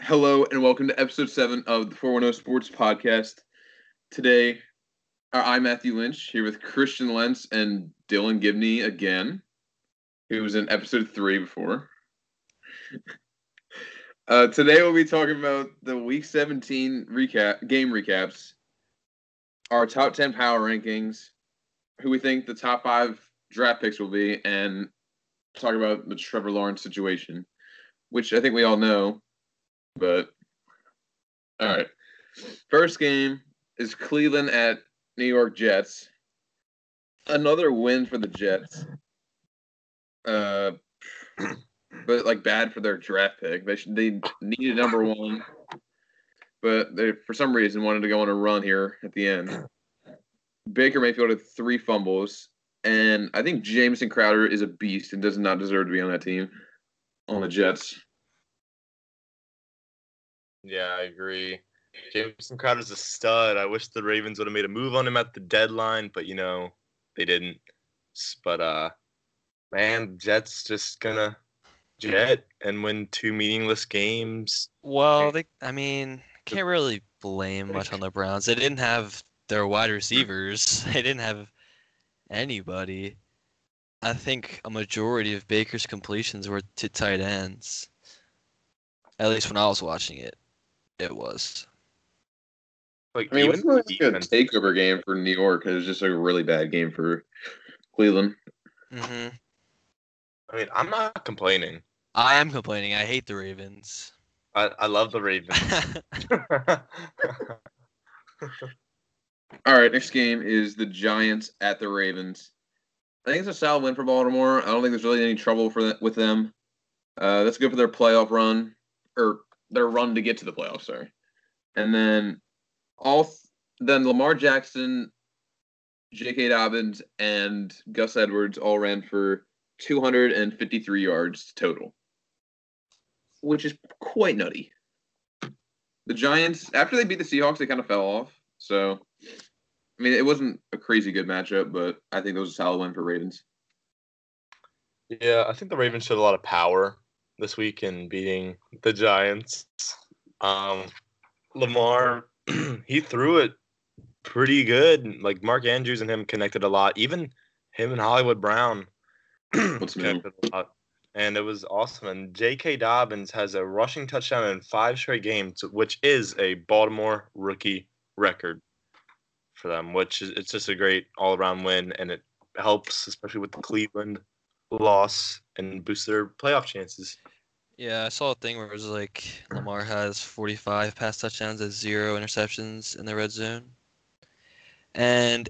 Hello and welcome to episode seven of the 410 Sports Podcast. Today, uh, I'm Matthew Lynch here with Christian Lentz and Dylan Gibney again, who was in episode three before. uh, today, we'll be talking about the Week 17 recap game recaps, our top 10 power rankings, who we think the top five draft picks will be, and talk about the Trevor Lawrence situation, which I think we all know. But all right, first game is Cleveland at New York Jets. Another win for the Jets. Uh, but like bad for their draft pick. They should, they needed number one, but they for some reason wanted to go on a run here at the end. Baker Mayfield had three fumbles, and I think Jameson Crowder is a beast and does not deserve to be on that team on the Jets. Yeah, I agree. Jameson Crowder's a stud. I wish the Ravens would have made a move on him at the deadline, but you know, they didn't. But uh man, Jets just gonna jet and win two meaningless games. Well, they I mean, can't really blame much on the Browns. They didn't have their wide receivers. They didn't have anybody. I think a majority of Baker's completions were to tight ends. At least when I was watching it, it was. Like I mean, it wasn't like a defense- takeover game for New York. It was just a really bad game for Cleveland. hmm I mean, I'm not complaining. I am complaining. I hate the Ravens. I, I love the Ravens. All right, next game is the Giants at the Ravens. I think it's a solid win for Baltimore. I don't think there's really any trouble for that with them. Uh, that's good for their playoff run or their run to get to the playoffs. Sorry, and then all th- then Lamar Jackson, J.K. Dobbins, and Gus Edwards all ran for 253 yards total, which is quite nutty. The Giants, after they beat the Seahawks, they kind of fell off. So, I mean, it wasn't a crazy good matchup, but I think it was a solid win for Ravens. yeah, I think the Ravens showed a lot of power this week in beating the Giants. Um, Lamar, he threw it pretty good. Like Mark Andrews and him connected a lot. Even him and Hollywood Brown connected a lot. And it was awesome. And J.K. Dobbins has a rushing touchdown in five straight games, which is a Baltimore rookie record for them. Which is it's just a great all-around win, and it helps, especially with the Cleveland loss, and boost their playoff chances. Yeah, I saw a thing where it was like Lamar has 45 pass touchdowns and zero interceptions in the red zone. And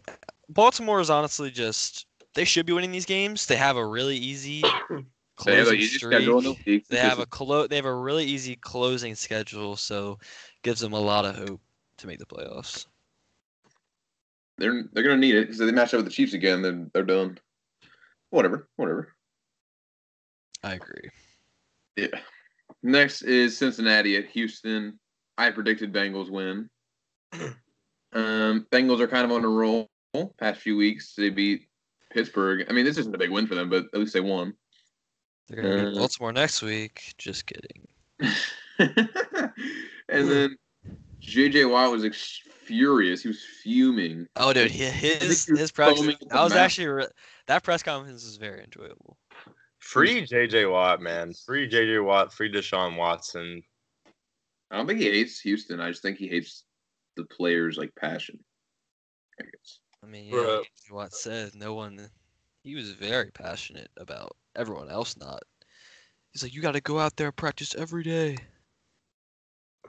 Baltimore is honestly just they should be winning these games. They have a really easy They have closing a easy schedule the streak. They have a clo- they have a really easy closing schedule, so gives them a lot of hope to make the playoffs. They're they're gonna need it because if they match up with the Chiefs again. Then they're done. Whatever, whatever. I agree. Yeah. Next is Cincinnati at Houston. I predicted Bengals win. Um, Bengals are kind of on a roll. Past few weeks, they beat Pittsburgh. I mean, this isn't a big win for them, but at least they won. They're gonna Uh, beat Baltimore next week. Just kidding. and then JJ Watt was ex- furious. He was fuming. Oh, dude, his was his press at the was actually re- that press conference was very enjoyable. Free J.J. Watt, man. Free J.J. Watt. Free Deshaun Watson. I don't think he hates Houston. I just think he hates the players' like passion. I guess. I mean, yeah, Bruh. like what said no one. He was very passionate about everyone else not. He's like, you got to go out there and practice every day.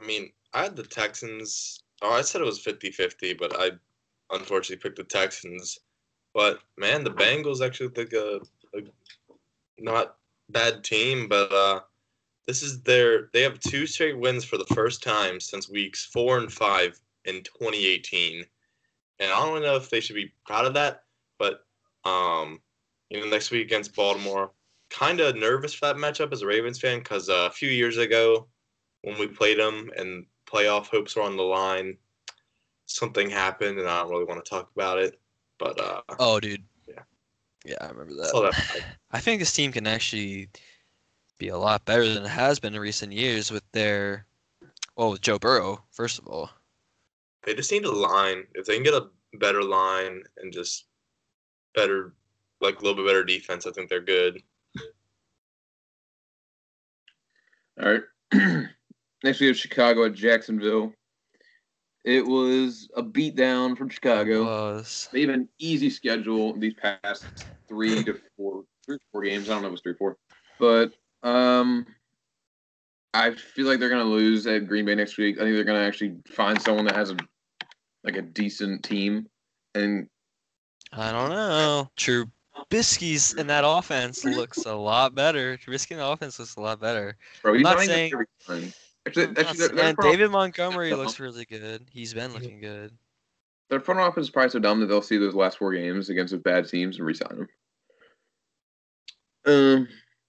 I mean, I had the Texans. Oh, I said it was 50-50, but I unfortunately picked the Texans. But man, the Bengals actually look like a, a not bad team, but uh, this is their. They have two straight wins for the first time since weeks four and five in 2018, and I don't know if they should be proud of that. But um, you know, next week against Baltimore, kind of nervous for that matchup as a Ravens fan because uh, a few years ago when we played them and playoff hopes were on the line, something happened, and I don't really want to talk about it. But uh, Oh, dude. Yeah. Yeah, I remember saw that. that. I think this team can actually be a lot better than it has been in recent years with their Well, with Joe Burrow, first of all. They just need a line. If they can get a better line and just better, like a little bit better defense, I think they're good. All right. Next we have Chicago at Jacksonville. It was a beatdown from Chicago. Was. They have an easy schedule these past three to four, three or four games. I don't know if it's three or four, but um, I feel like they're gonna lose at Green Bay next week. I think they're gonna actually find someone that has a like a decent team, and I don't know. Trubisky's in that offense looks a lot better. Trubisky in the offense looks a lot better. bro, he's not saying-. Actually, I'm not actually, their, saying- their and front, David Montgomery looks really good. He's been looking good. their front office is probably so dumb that they'll see those last four games against those bad teams and resign them. Um,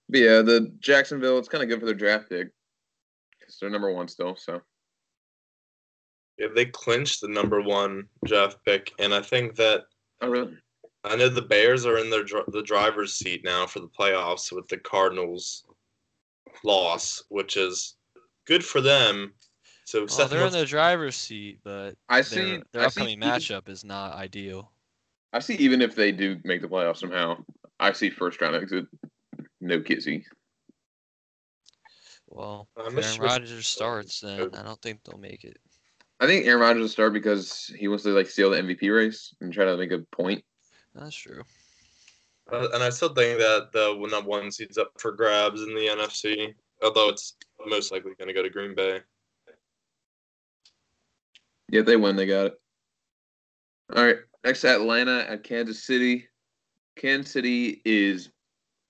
but yeah, the Jacksonville, it's kind of good for their draft pick because they're number one still. So Yeah, they clinched the number one draft pick, and I think that oh really? I know the Bears are in their the driver's seat now for the playoffs with the Cardinals loss, which is good for them. So Well, Seth they're in the driver's seat, but I their, see. their I upcoming see, matchup is not ideal. I see. Even if they do make the playoffs somehow, I see first round exit. No kizzy. Well, I'm if Aaron sure Rodgers starts, then I don't think they'll make it. I think Aaron Rodgers will start because he wants to like steal the MVP race and try to make a point. That's true. Uh, and I still think that the number one seed's up for grabs in the NFC, although it's most likely going to go to Green Bay. Yeah, they win, they got it. All right. Next, Atlanta at Kansas City. Kansas City is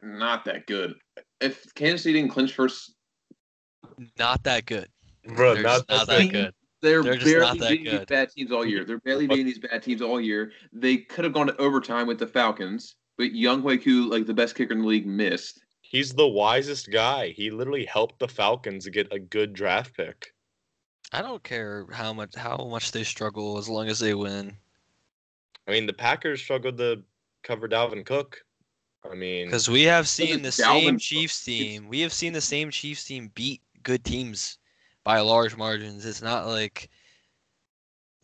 not that good. If Kansas City didn't clinch first, Not that good. Bro, They're not, not that thing. good. they're They're just barely not that beating these bad teams all year. They're barely beating these bad teams all year. They could have gone to overtime with the Falcons, but Young Koo, like the best kicker in the league, missed. He's the wisest guy. He literally helped the Falcons get a good draft pick. I don't care how much how much they struggle as long as they win. I mean, the Packers struggled to cover Dalvin Cook. I mean, Because we have seen the it's same Chiefs Cook. team. We have seen the same Chiefs team beat good teams by large margins. It's not like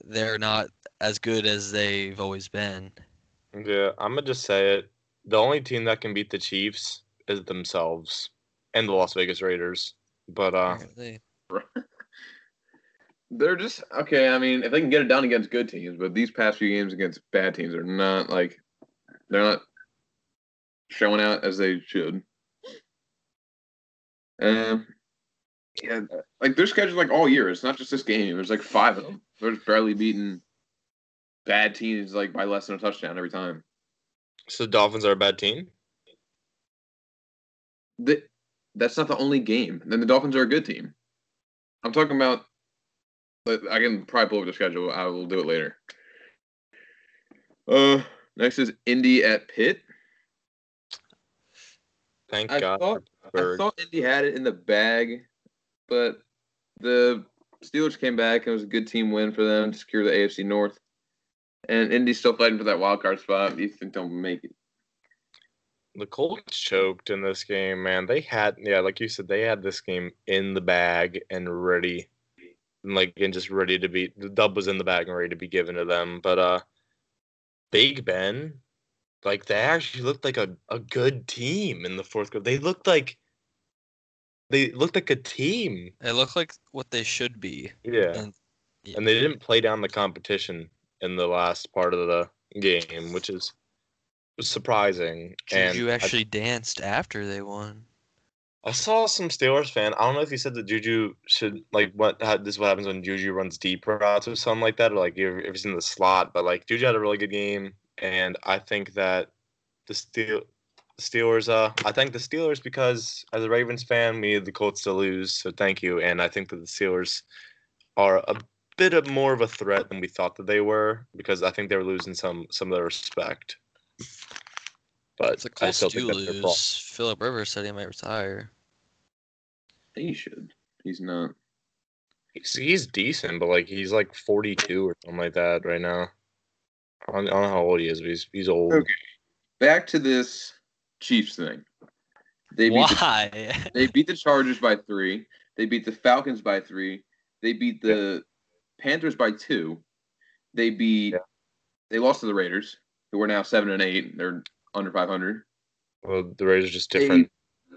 they're not as good as they've always been. yeah, I'm gonna just say it. The only team that can beat the Chiefs is themselves and the Las Vegas Raiders. But uh. They're just okay. I mean, if they can get it done against good teams, but these past few games against bad teams are not like they're not showing out as they should. Um, yeah, like they're scheduled like all year. It's not just this game. There's like five of them. They're just barely beating bad teams like by less than a touchdown every time. so Dolphins are a bad team. That that's not the only game. Then the Dolphins are a good team. I'm talking about. I can probably pull up the schedule. I will do it later. Uh, next is Indy at Pitt. Thank I God. thought I thought Indy had it in the bag, but the Steelers came back and it was a good team win for them to secure the AFC North. And Indy's still fighting for that wild card spot. You think they'll make it? The Colts choked in this game, man. They had, yeah, like you said, they had this game in the bag and ready, and like and just ready to be. The dub was in the bag and ready to be given to them. But uh, Big Ben, like they actually looked like a, a good team in the fourth quarter. They looked like they looked like a team. They looked like what they should be. Yeah, And yeah, and they didn't play down the competition in the last part of the game, which is was surprising. and Juju I- actually danced after they won. I saw some Steelers fan. I don't know if he said that Juju should like what how, this is what happens when Juju runs deep routes or something like that, or like if he's in the slot. But like Juju had a really good game, and I think that the Steel Steelers. Uh, I thank the Steelers because as a Ravens fan, we need the Colts to lose. So thank you, and I think that the Steelers are a bit of more of a threat than we thought that they were because I think they were losing some some of their respect. But If the I Colts still do think that's their fault. lose, Philip Rivers said he might retire. He should. He's not. He's, he's decent, but like he's like 42 or something like that right now. I don't, I don't know how old he is, but he's he's old. Okay. Back to this Chiefs thing. They beat the Why? They beat the Chargers by three. They beat the Falcons by three. They beat the Panthers by two. They beat. Yeah. They lost to the Raiders, who are now seven and eight. They're under five hundred. Well, the Raiders are just different.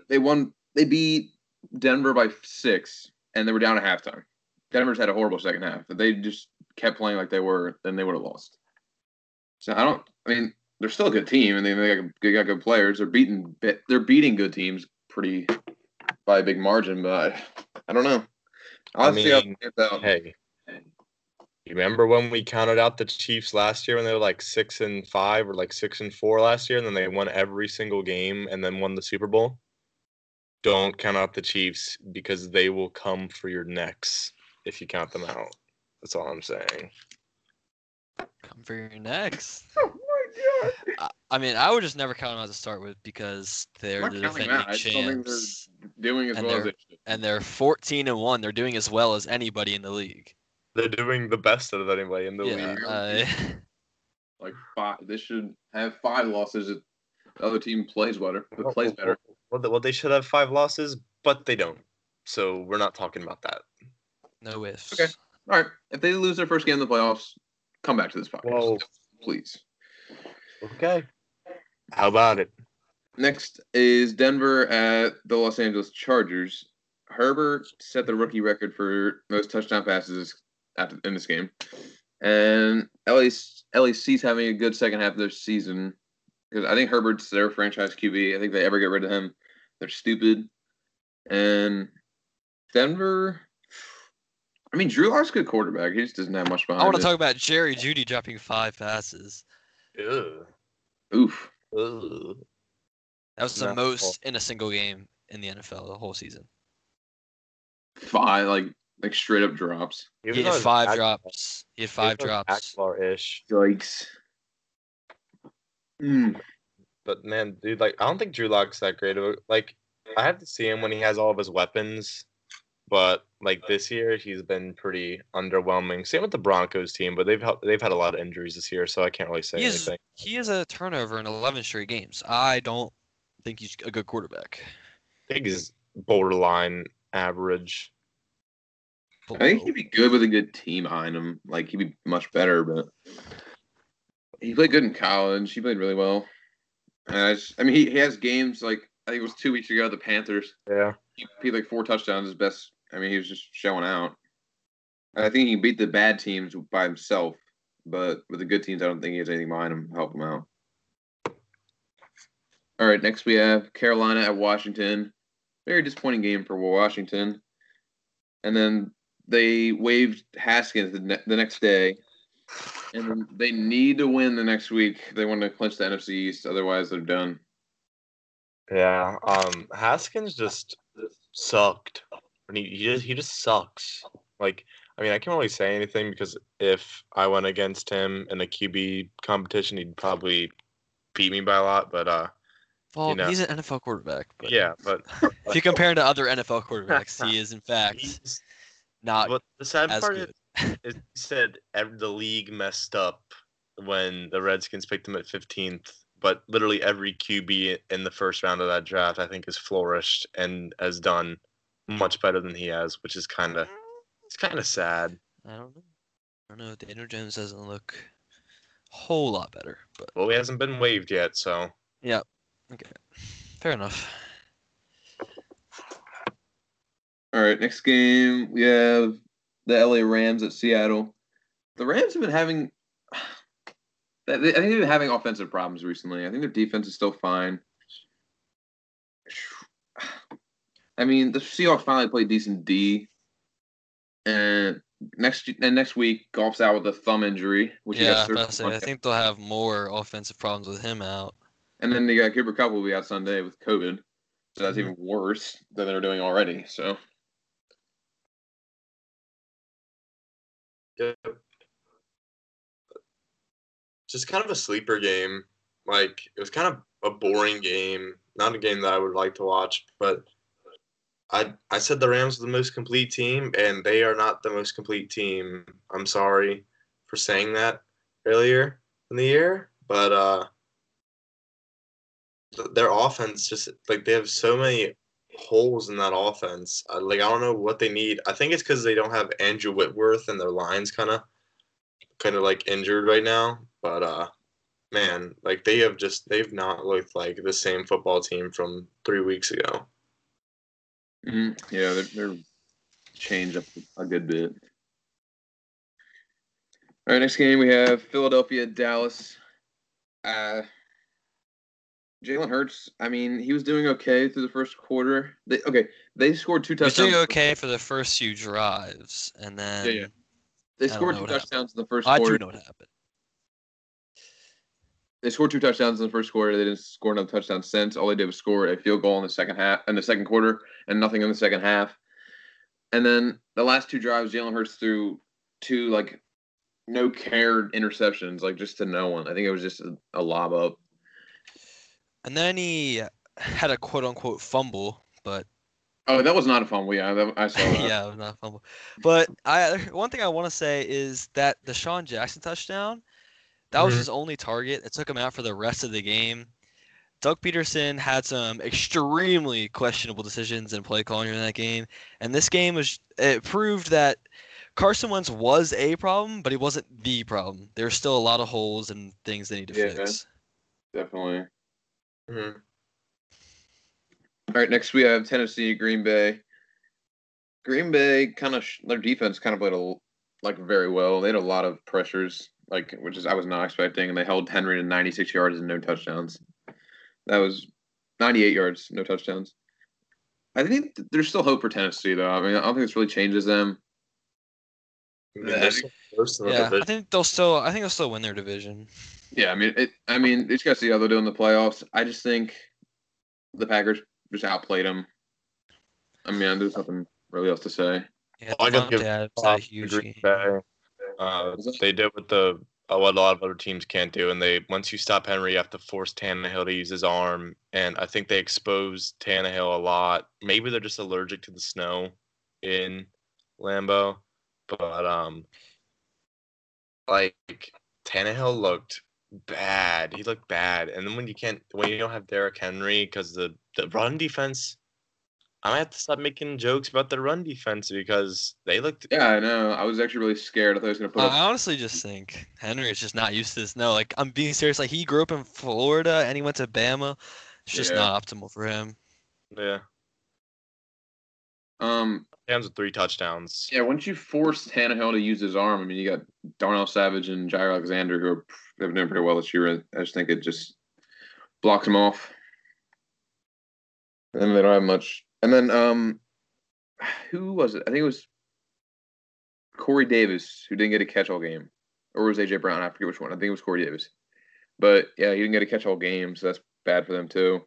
They won. They beat Denver by six, and they were down at halftime. Denver's had a horrible second half. If they just kept playing like they were, then they would have lost. So I don't. I mean, they're still a good team, and they, they, got, they got good players. They're beating. They're beating good teams pretty by a big margin, but I, don't know. I'll I to see how it mean, pans out. Hey, you remember when we counted out the Chiefs last year when they were like six and five or like six and four last year, and then they won every single game and then won the Super Bowl? Don't count out the Chiefs because they will come for your necks if you count them out. That's all I'm saying. Come for your next. Oh my god! I, I mean, I would just never count them out to start with because they're the defending out. I just don't think they're- champs, Doing as And well as they're- they should. and they're 14 and one. They're doing as well as anybody in the league. They're doing the best out of anybody in the yeah, league. uh, Like five, they should have five losses if the other team plays better. If it plays better. Well, they- well, they should have five losses, but they don't. So we're not talking about that. no ifs. Okay. All right. If they lose their first game in the playoffs, come back to this podcast, Whoa. please. Okay. How about it? Next is Denver at the Los Angeles Chargers. Herbert set the rookie record for most touchdown passes after in this game, and LA's LAC's having a good second half of their season because I think Herbert's their franchise QB. I think they ever get rid of him, they're stupid. And Denver, I mean, Drew Lock's a good quarterback. He just doesn't have much behind. I want to it. talk about Jerry Jeudy dropping five passes. Ugh. Oof. Ugh. That was the No. most in a single game in the NFL the whole season. Five like like straight up drops. He was had five Ag- drops. He had five was drops. Agholor-ish. Yikes. Mm. But man, dude, like I don't think Drew Lock's that great like I have to see him when he has all of his weapons. But like this year he's been pretty underwhelming. Same with the Broncos team, but they've hel- they've had a lot of injuries this year, so I can't really say He is, anything. he is a turnover in 11 straight games. I don't think he's a good quarterback. I think he's borderline average. I think he'd be good with a good team behind him. Like he'd be much better, but he played good in college. He played really well. And I, just, I mean, he, he has games like I think it was two weeks ago. The Panthers. Yeah. He, he like four touchdowns. His best. I mean, he was just showing out. And I think he can beat the bad teams by himself, but with the good teams, I don't think he has anything behind him to help him out. All right, next we have Carolina at Washington. Very disappointing game for Washington. And then they waived Haskins the, ne- the next day. And they need to win the next week. They want to clinch the NFC East. Otherwise, they're done. Yeah. Um Haskins just sucked. And he, he just he just sucks. Like I mean, I can't really say anything because if I went against him in a QB competition, he'd probably beat me by a lot. But uh, Well, know. he's an NFL quarterback. But yeah, but If you compare him to other NFL quarterbacks, he is in fact he's, not but the sad as part good. is, is he said the league messed up when the Redskins picked him at 15th. But literally every QB in the first round of that draft, I think, has flourished and has done much better than he has, which is kind of it's kind of sad. I don't know. I don't know. Daniel Jones doesn't look a whole lot better, but Well, he hasn't been waived yet, so Yeah. Okay. fair enough. All right, next game we have the LA Rams at Seattle. The Rams have been having, I think they've been having offensive problems recently. I think their defense is still fine. I mean, the Seahawks finally played decent D, and next and next week Goff's out with a thumb injury, which Yeah, got I, was surgery about to say. I think they'll have more offensive problems with him out. and then they got Cooper Kupp will be out Sunday with COVID, so that's Mhm. even worse than they're doing already. So. Yep. Just kind of a sleeper game. Like it was kind of a boring game. Not a game that I would like to watch, but I I said the Rams are the most complete team, and they are not the most complete team. I'm sorry for saying that earlier in the year, but uh their offense just like they have so many holes in that offense. Like I don't know what they need. I think it's because they don't have Andrew Whitworth and their lines kind of kind of like injured right now. But uh, man, like they have just they've not looked like the same football team from three weeks ago. Mhm. Yeah, they're, they're changed up a good bit. All right, next game we have Philadelphia, Dallas. Uh, Jalen Hurts. I mean, he was doing okay through the first quarter. They okay. They scored two He was touchdowns. doing okay for the first few drives, and then Yeah, yeah. They scored two what happened. touchdowns in the first I quarter. do know what happened. They scored two touchdowns in the first quarter. They didn't score another touchdown since. All they did was score a field goal in the second half, in the second quarter, and nothing in the second half. And then the last two drives, Jalen Hurts threw two like no care interceptions, like just to no one. I think it was just a, a lob up. And then he had a quote unquote fumble, but Oh, that was not a fumble. Yeah, that, I saw that. yeah, it was not a fumble. But I one thing I want to say is that DeSean Jackson touchdown, that was Mhm. his only target. It took him out for the rest of the game. Doug Pederson had some extremely questionable decisions in play calling in that game, and this game was it proved that Carson Wentz was a problem, but he wasn't the problem. There's still a lot of holes and things they need to Yeah. fix. Definitely. Mhm. All right, next we have Tennessee, Green Bay. Green Bay kind of sh- their defense kind of played a, like very well. They had a lot of pressures, like which is I was not expecting, and they held Henry to 96 yards and no touchdowns. That was 98 yards, no touchdowns. I think th- there's still hope for Tennessee, though. I mean, I don't think this really changes them. I mean, they're still first in the Yeah, I think they'll still. I think they'll still win their division. Yeah, I mean, it. I mean, you just got to see how they're doing the playoffs. I just think the Packers just outplayed them. I mean, there's nothing really else to say. Yeah, I gotta give Adams a huge game. Bay. Uh, They did what the uh, what a lot of other teams can't do, and they once you stop Henry, you have to force Tannehill to use his arm, and I think they exposed Tannehill a lot. Maybe they're just allergic to the snow in Lambeau, but um, like Tannehill looked bad. He looked bad, and then when you can't, when you don't have Derrick Henry, because the the run defense, I might have to stop making jokes about the run defense because they looked Yeah, I know. I was actually really scared. I thought he was gonna put up. I honestly just think Henry is just not used to this. No, like I'm being serious. Like he grew up in Florida and he went to Bama. It's just Yeah. not optimal for him. yeah. Um, Hands with three touchdowns. yeah, once you force Tannehill to use his arm, I mean, you got Darnell Savage and Jaire Alexander who have done pretty well this year. I just think it just blocks him off. And they don't have much. And then um, who was it? I think it was Corey Davis who didn't get a catch all game, or was AJ Brown? I forget which one. I think it was Corey Davis. But yeah, he didn't get a catch all game, so that's bad for them too.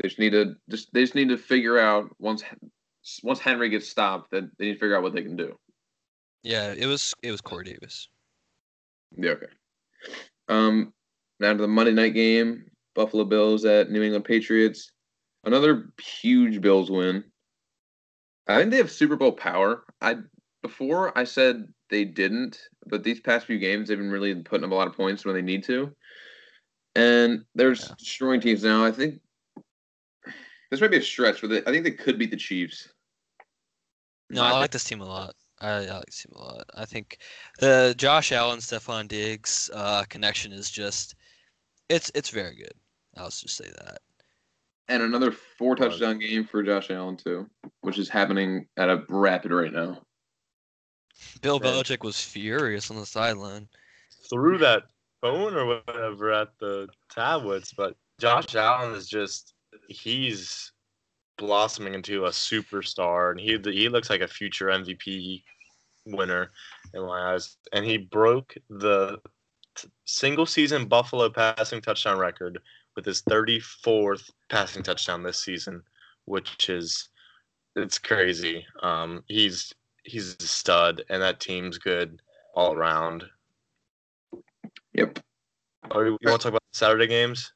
They just need to just they just need to figure out once once Henry gets stopped, then they need to figure out what they can do. Yeah, it was it was Corey Davis. Yeah, okay. Um, now to the Monday night game: Buffalo Bills at New England Patriots. Another huge Bills win. I think they have Super Bowl power. I before I said they didn't, but these past few games they've been really putting up a lot of points when they need to, and they're Yeah. destroying teams now. I think this might be a stretch, but they, I think they could beat the Chiefs. No, I like this team a lot. I, I like this team a lot. I think the Josh Allen, Stefon Diggs uh, connection is just it's it's very good. I'll just say that. And another four touchdown game for Josh Allen too, which is happening at a rapid rate now. Bill Yeah. Belichick was furious on the sideline. threw that phone or whatever at the tablets, but Josh Allen is just he's blossoming into a superstar, and he he looks like a future MVP winner in my eyes. And he broke the single season Buffalo passing touchdown record with his 34th passing touchdown this season, which is it's crazy. Um, he's he's a stud, and that team's good all around. Yep. Oh, you want to talk about Saturday games?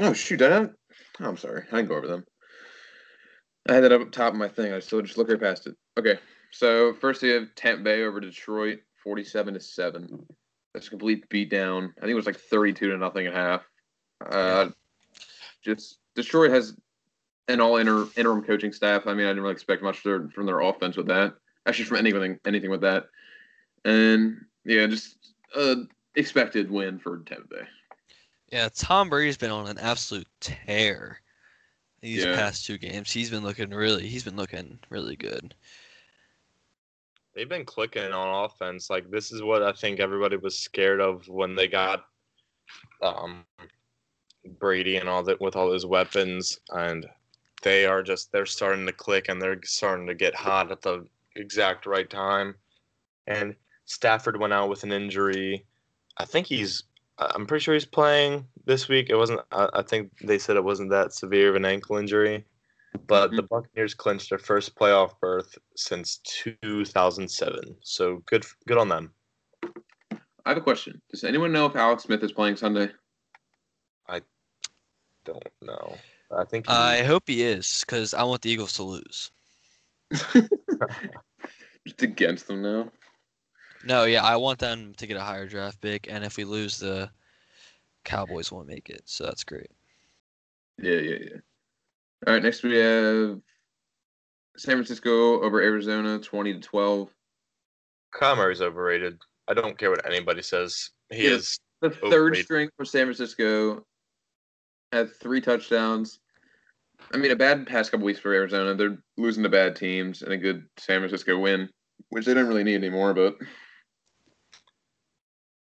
Oh shoot, I don't. Oh, I'm sorry, I didn't go over them. I had that up top of my thing. I still just look right past it. Okay, so first we have Tampa Bay over Detroit, forty-seven to seven. That's a complete beatdown. I think it was like thirty-two to nothing at half. Uh, just Detroit has and all inter, interim coaching staff. I mean, I didn't really expect much their, from their offense with that. Actually, from anything anything with that. And yeah, just uh expected win for Tampa Bay. Yeah, Tom Brady's been on an absolute tear these Yeah. past two games. He's been looking really. He's been looking really good. They've been clicking on offense. Like this is what I think everybody was scared of when they got um Brady and all that with all those weapons and they are just they're starting to click and they're starting to get hot at the exact right time. And Stafford went out with an injury. I think he's I'm pretty sure he's playing this week. It wasn't I, I think they said it wasn't that severe of an ankle injury. But mm-hmm. the Buccaneers clinched their first playoff berth since 2007. So good, good on them. I have a question. Does anyone know if Alex Smith is playing Sunday? I don't know. I think he- I hope he is, because I want the Eagles to lose. Just against them now. No, yeah, I want them to get a higher draft pick, and if we lose, the Cowboys won't make it. So that's great. Yeah, yeah, yeah. All right, next we have San Francisco over Arizona, twenty to twelve. Kyle Murray's overrated. I don't care what anybody says. He Yeah. is. The third Overrated. string for San Francisco had three touchdowns. I mean, a bad past couple weeks for Arizona. They're losing to bad teams and a good San Francisco win, which they don't really need anymore. But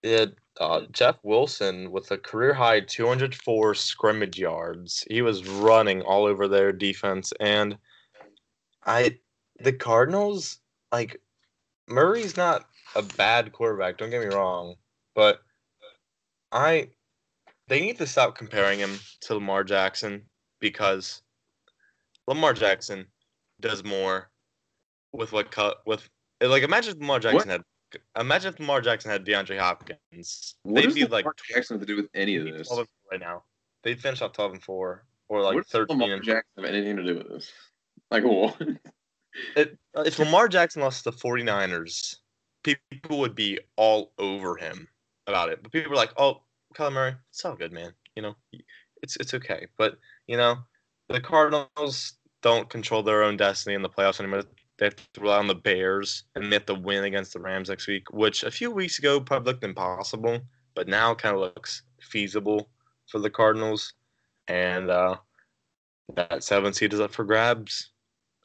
Yeah, uh, Jeff Wilson with a career high 204 scrimmage yards. He was running all over their defense, and I, the Cardinals, like Murray's not a bad quarterback. Don't get me wrong, but I, they need to stop comparing him to Lamar Jackson because Lamar Jackson does more with what cut with like imagine if Lamar Jackson had imagine if Lamar Jackson had DeAndre Hopkins. what they'd be like Lamar Jackson have to do with any of this? 12 and four right now. They'd finish off twelve and four or like what thirteen. Lamar Jackson have anything to do with this? Like what? It- uh, if Lamar Jackson lost to the 49ers, people would be all over him about it. But people were like, "Oh, Kyler Murray, it's all good, man. You know, it's it's okay." But you know, the Cardinals don't control their own destiny in the playoffs anymore. They have to rely on the Bears, and they have to win against the Rams next week, which a few weeks ago probably looked impossible, but now kind of looks feasible for the Cardinals. And uh, that seven seed is up for grabs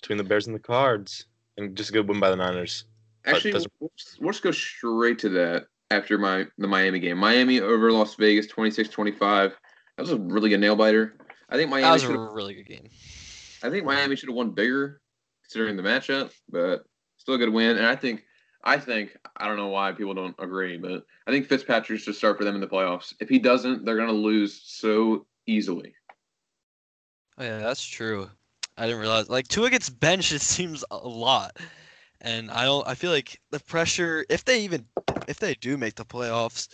between the Bears and the Cards, and just a good win by the Niners. Actually, doesn't- we'll, we'll just go straight to that after my the Miami game. Miami over Las Vegas, 26-25. That was a really good nail biter. I think That Miami was should a really good game. I think Miami should have won bigger considering the matchup, but still a good win. And I think I think I don't know why people don't agree, but I think Fitzpatrick should start for them in the playoffs. If he doesn't, they're gonna lose so easily. Oh yeah, that's true. I didn't realize like Tua gets benched. It seems a lot, and I don't. I feel like the pressure. If they even, if they do make the playoffs,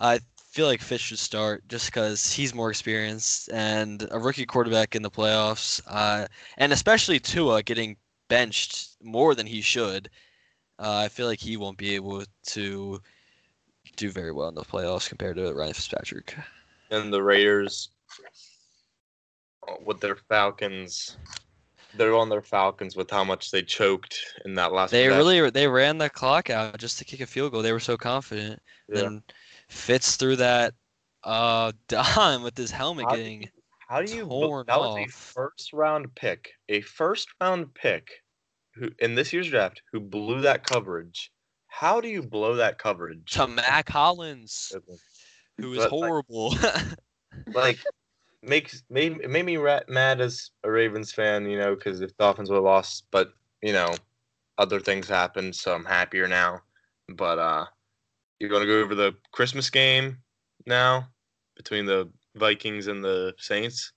I feel like Fitz should start just because he's more experienced and a rookie quarterback in the playoffs. Uh, and especially Tua getting benched more than he should. Uh, I feel like he won't be able to do very well in the playoffs compared to Ryan Fitzpatrick. And the Raiders, with their Falcons, they're on their Falcons with how much they choked in that last. They possession. really they ran the clock out just to kick a field goal. They were so confident. Yeah. Then Fitz threw that uh dime with his helmet do getting How do you? torn that was a first round pick, a first round pick, who in this year's draft who blew that coverage. How do you blow that coverage? to Mack Hollins, who is But, horrible. like makes made it made me mad as a Ravens fan, you know, because if Dolphins would have lost, but you know, other things happened, so I'm happier now. But uh, you're gonna go over the Christmas game now between the Vikings and the Saints.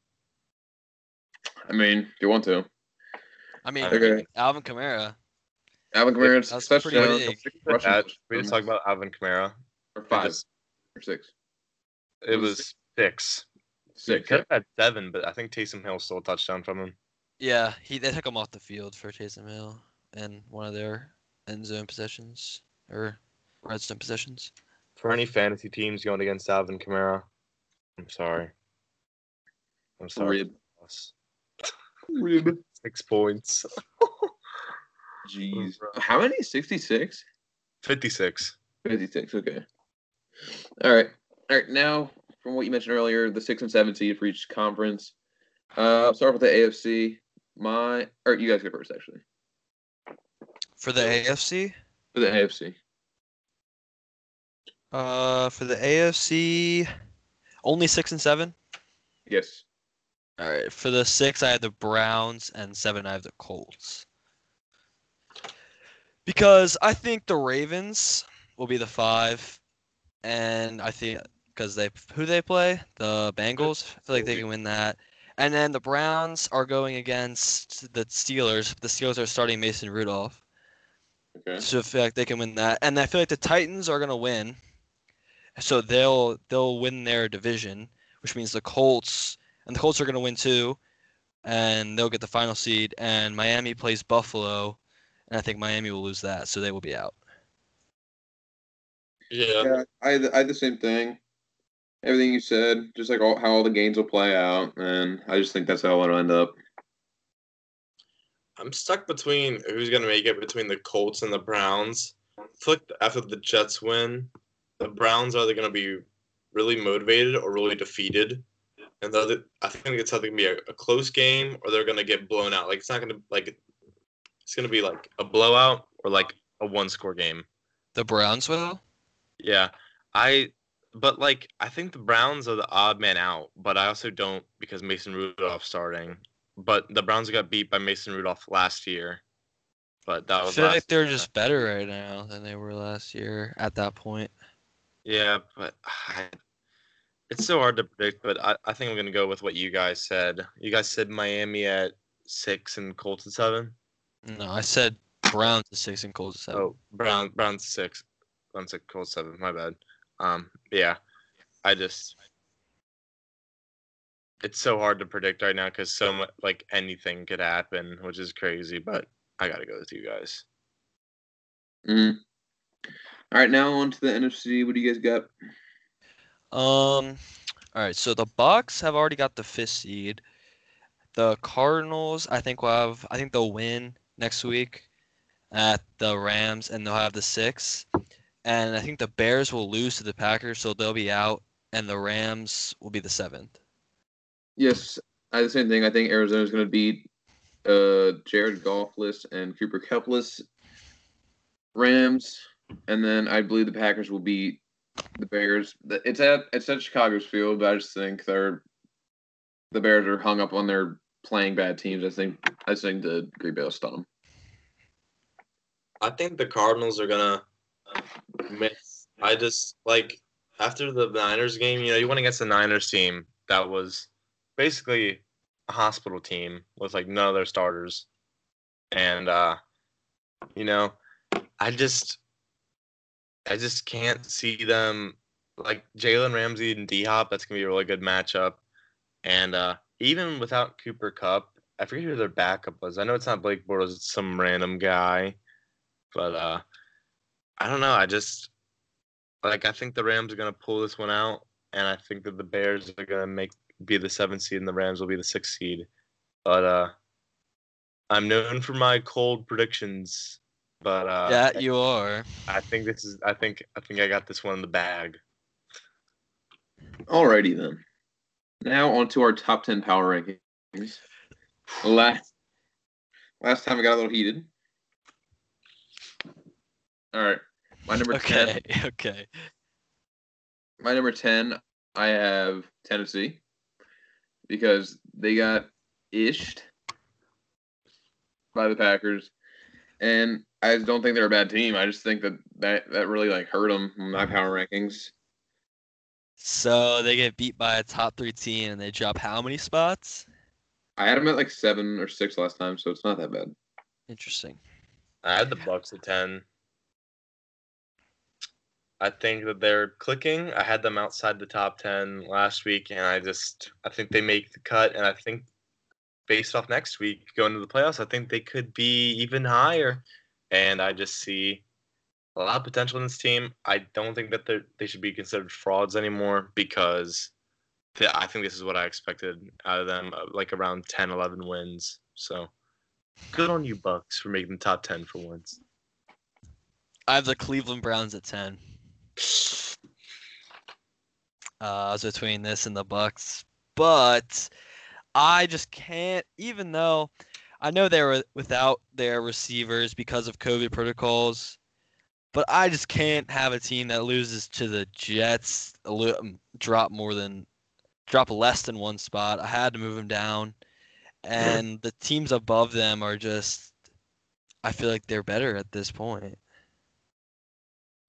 I mean, if you want to. I mean, Okay. Alvin Kamara. Alvin Kamara's That's pretty touchdown. big. six we just touchdowns, talked about Alvin Kamara. or five just- or six. It Was was six. He Six. could have had seven, but I think Taysom Hill stole a touchdown from him. Yeah, he they took him off the field for Taysom Hill and one of their end zone possessions or red zone possessions. For any fantasy teams going against Alvin Kamara, I'm sorry. I'm sorry. Rib. Rib. Six points. Jeez. How many? 66? 56. 56, okay. All right. All right. Now, from what you mentioned earlier, the six and seven seed for each conference. Uh, I'll start with the AFC. My, or you guys go first, actually. For the AFC, For the AFC. uh, for the AFC, only six and seven. Yes. All right. For the six, I have the Browns, and seven, I have the Colts. Because I think the Ravens will be the five, and I think because they who they play the Bengals, I feel like they can win that. And then the Browns are going against the Steelers. The Steelers are starting Mason Rudolph, Okay. so I feel like they can win that. And I feel like the Titans are gonna win, so they'll they'll win their division, which means the Colts and the Colts are gonna win too, and they'll get the final seed. And Miami plays Buffalo, and I think Miami will lose that, so they will be out. Yeah. Yeah, I had, I had the same thing. Everything you said, just like all, how all the games will play out, and I just think that's how it'll end up. I'm stuck between who's gonna make it between the Colts and the Browns. I after the Jets win, the Browns are either gonna be really motivated or really defeated. And the other, I think it's either gonna be a, a close game or they're gonna get blown out. Like it's not gonna like it's gonna be like A blowout or like a one score game. The Browns will. Yeah. I but like I think the Browns are the odd man out, but I also don't because Mason Rudolph starting. But the Browns got beat by Mason Rudolph last year. But that I was feel last like they're year. just better right now than they were last year at that point. Yeah, but I, it's so hard to predict. But I, I think I'm gonna go with what you guys said. You guys said Miami at six and Colts at seven. No, I said Browns at six and Colts at seven. Oh, Brown Browns six, Browns six, Colts seven. My bad. Um, yeah, I just it's so hard to predict right now because so much like anything could happen, which is crazy. But I gotta go with you guys. Mm. All right, now on to the NFC. What do you guys got? Um, all right. So the Bucs have already got the fifth seed. The Cardinals, I think will have. I think they'll win next week at the Rams, and they'll have the six. And I think the Bears will lose to the Packers, so they'll be out, and the Rams will be the seventh. Yes, I the same thing. I think Arizona's going to beat uh, Jared Goffless and Cooper Kuppless Rams, and then I believe the Packers will beat the Bears. It's at it's at Chicago's field, but I just think they're the Bears are hung up on their playing bad teams. I think I think the Green Bay will stun them. I think the Cardinals are gonna miss. I just like after the Niners game, You know, you went against the Niners team that was basically a hospital team with like none of their starters, and uh, you know, I just, I just can't see them like Jalen Ramsey and D Hop. That's gonna be a really good matchup, and uh, even without Cooper Kupp, I forget who their backup was. I know it's not Blake Bortles; it's some random guy, but uh, I don't know. I just like I think the Rams are gonna pull this one out, and I think that the Bears are gonna make be the seventh seed, and the Rams will be the sixth seed. But uh, I'm known for my cold predictions. But uh, yeah, you are. I think this is. I think. I think I got this one in the bag. Alrighty then. Now on to our top ten power rankings. Last last time I got a little heated. All right, my number ten. Okay, okay. My number 10, I have Tennessee because they got ished by the Packers. And I don't think they're a bad team. I just think that that, that really like hurt them in my power rankings. So they get beat by a top three team, and they drop how many spots? I had them at like seven or six last time, so it's not that bad. Interesting. I had the Bucs at ten. I think that they're clicking. I had them outside the top ten last week, and I just I think they make the cut. And I think based off next week going to the playoffs, I think they could be even higher. And I just see a lot of potential in this team. I don't think that they should be considered frauds anymore because th- I think this is what I expected out of them, uh, like around 10, 11 wins. So good on you, Bucs, for making the top 10 for once. I have the Cleveland Browns at ten. Uh, I was between this and the Bucs, but I just can't. Even though I know they were without their receivers because of COVID protocols, but I just can't have a team that loses to the Jets a li- um, drop more than drop less than one spot. I had to move them down, and the teams above them are just. I feel like they're better at this point.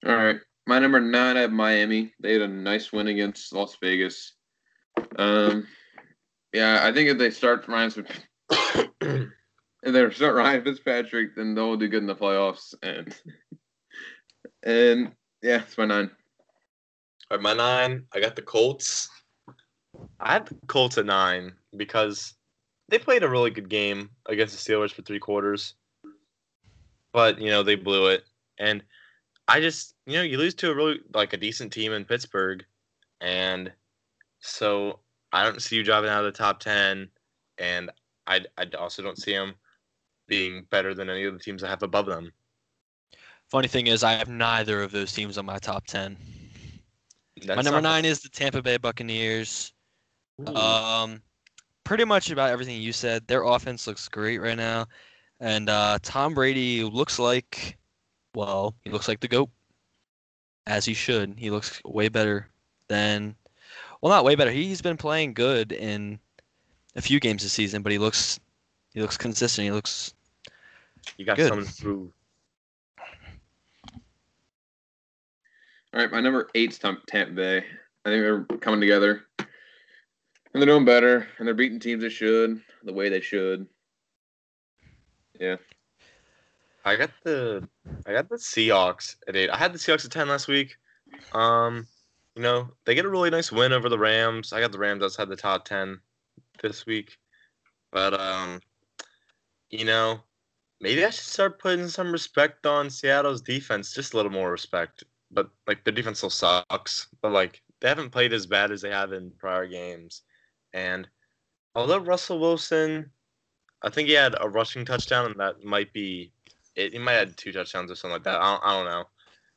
All right. My number nine, I have Miami. They had a nice win against Las Vegas. Um, yeah, I think if they start Ryan, Fitz- if they start Ryan Fitzpatrick, then they'll do good in the playoffs. And and yeah, it's my nine. All right, my nine, I got the Colts. I had the Colts at nine because they played a really good game against the Steelers for three quarters. But, you know, they blew it. And I just, you know, you lose to a really, like, a decent team in Pittsburgh. And so I don't see you dropping out of the top 10. And I, I also don't see them being better than any of the teams I have above them. Funny thing is, I have neither of those teams on my top ten. my number nine is the Tampa Bay Buccaneers. Ooh. Um, pretty much about everything you said. Their offense looks great right now, and uh, Tom Brady looks like, well, he looks like the goat, as he should. He looks way better than, well, not way better. He's been playing good in a few games this season, but he looks, he looks consistent. He looks you got good. something to prove. All right, my number eight's Tam- Tampa Bay. I think they're coming together, and they're doing better, and they're beating teams they should, the way they should. Yeah, I got the I got the Seahawks at eight. I had the Seahawks at ten last week. Um, you know, they get a really nice win over the Rams. I got the Rams outside the top ten this week. But um, you know, maybe I should start putting some respect on Seattle's defense, just a little more respect. But like their defense still sucks. But like they haven't played as bad as they have in prior games. And although Russell Wilson I think he had a rushing touchdown, and that might be it. He might have two touchdowns or something like that. I don't, I don't know.